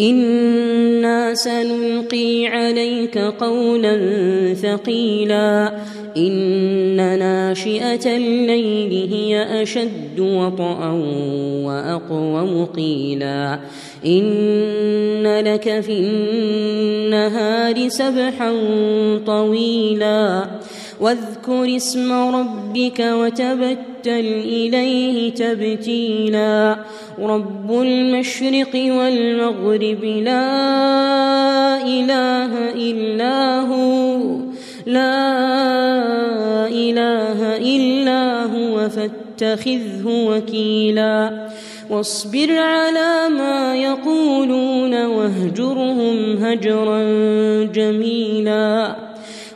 أنا سنلقي عليك قولا ثقيلا ان ناشئه الليل هي اشد وطئا واقوم قيلا ان لك في النهار سبحا طويلا واذكر اسم ربك وتبتل إليه تبتيلا. رب المشرق والمغرب لا إله إلا هو. لا إله إلا هو فاتخذه وكيلا. واصبر على ما يقولون واهجرهم هجرا جميلا.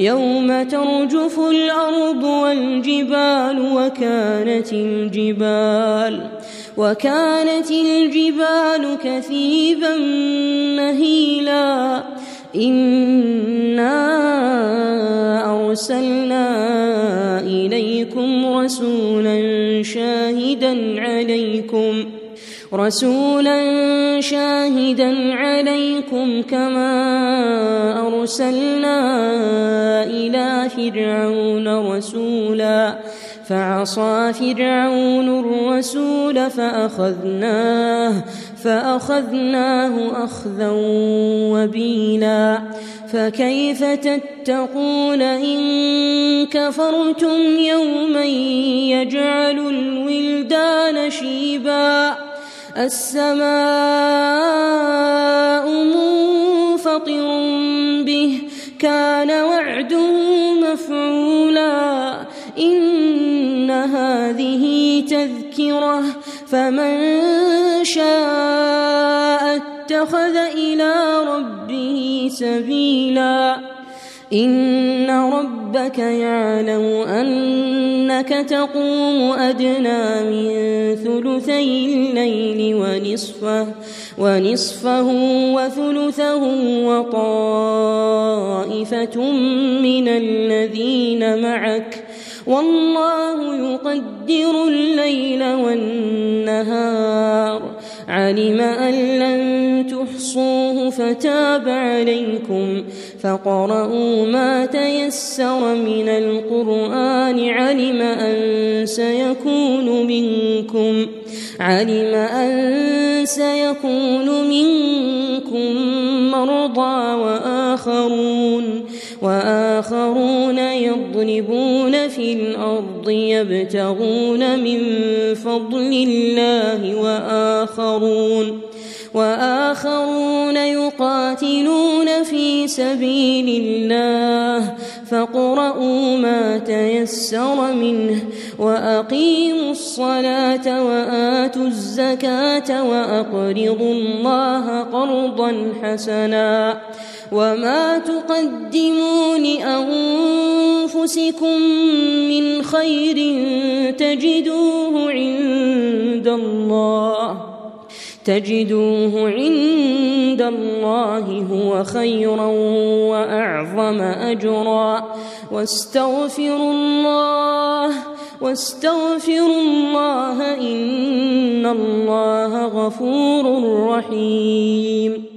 يوم ترجف الأرض والجبال وكانت الجبال وكانت الجبال كثيبا مهيلا. إنا أرسلنا إليكم رسولا شاهدا عليكم. رسولا شاهدا عليكم كما أرسلنا إلى فرعون رسولا. فعصى فرعون الرسول فأخذناه فأخذناه أخذا وبيلا. فكيف تتقون إن كفرتم يوما يجعل الولدان شيبا؟ السماء منفطر به كان وعده مفعولا. إن هذه تذكرة فمن شاء اتخذ إلى ربه سبيلا. إن ربك يعلم أنك تقوم أدنى من ثلثي الليل ونصفه ونصفه وثلثه وطائفة من الذين معك. والله يقدر الليل والنهار. علم أن لن تحصوه فتاب عليكم فقرؤوا ما تيسر من القرآن علم أن سيكون منكم علم أن سيكون منكم مرضى وآخرون وآخرون يضربون في الأرض يبتغون من فضل الله وآخرون وآخرون يقاتلون في سبيل الله فاقرؤوا ما تيسر منه وأقيموا الصلاة وآتوا الزكاة وأقرضوا الله قرضا حسنا وما تقدموا لانفسكم من خير تجدوه عند الله تجدوه عند الله هو خيرا وأعظم أجرا. واستغفروا الله واستغفروا الله إن الله غفور رحيم.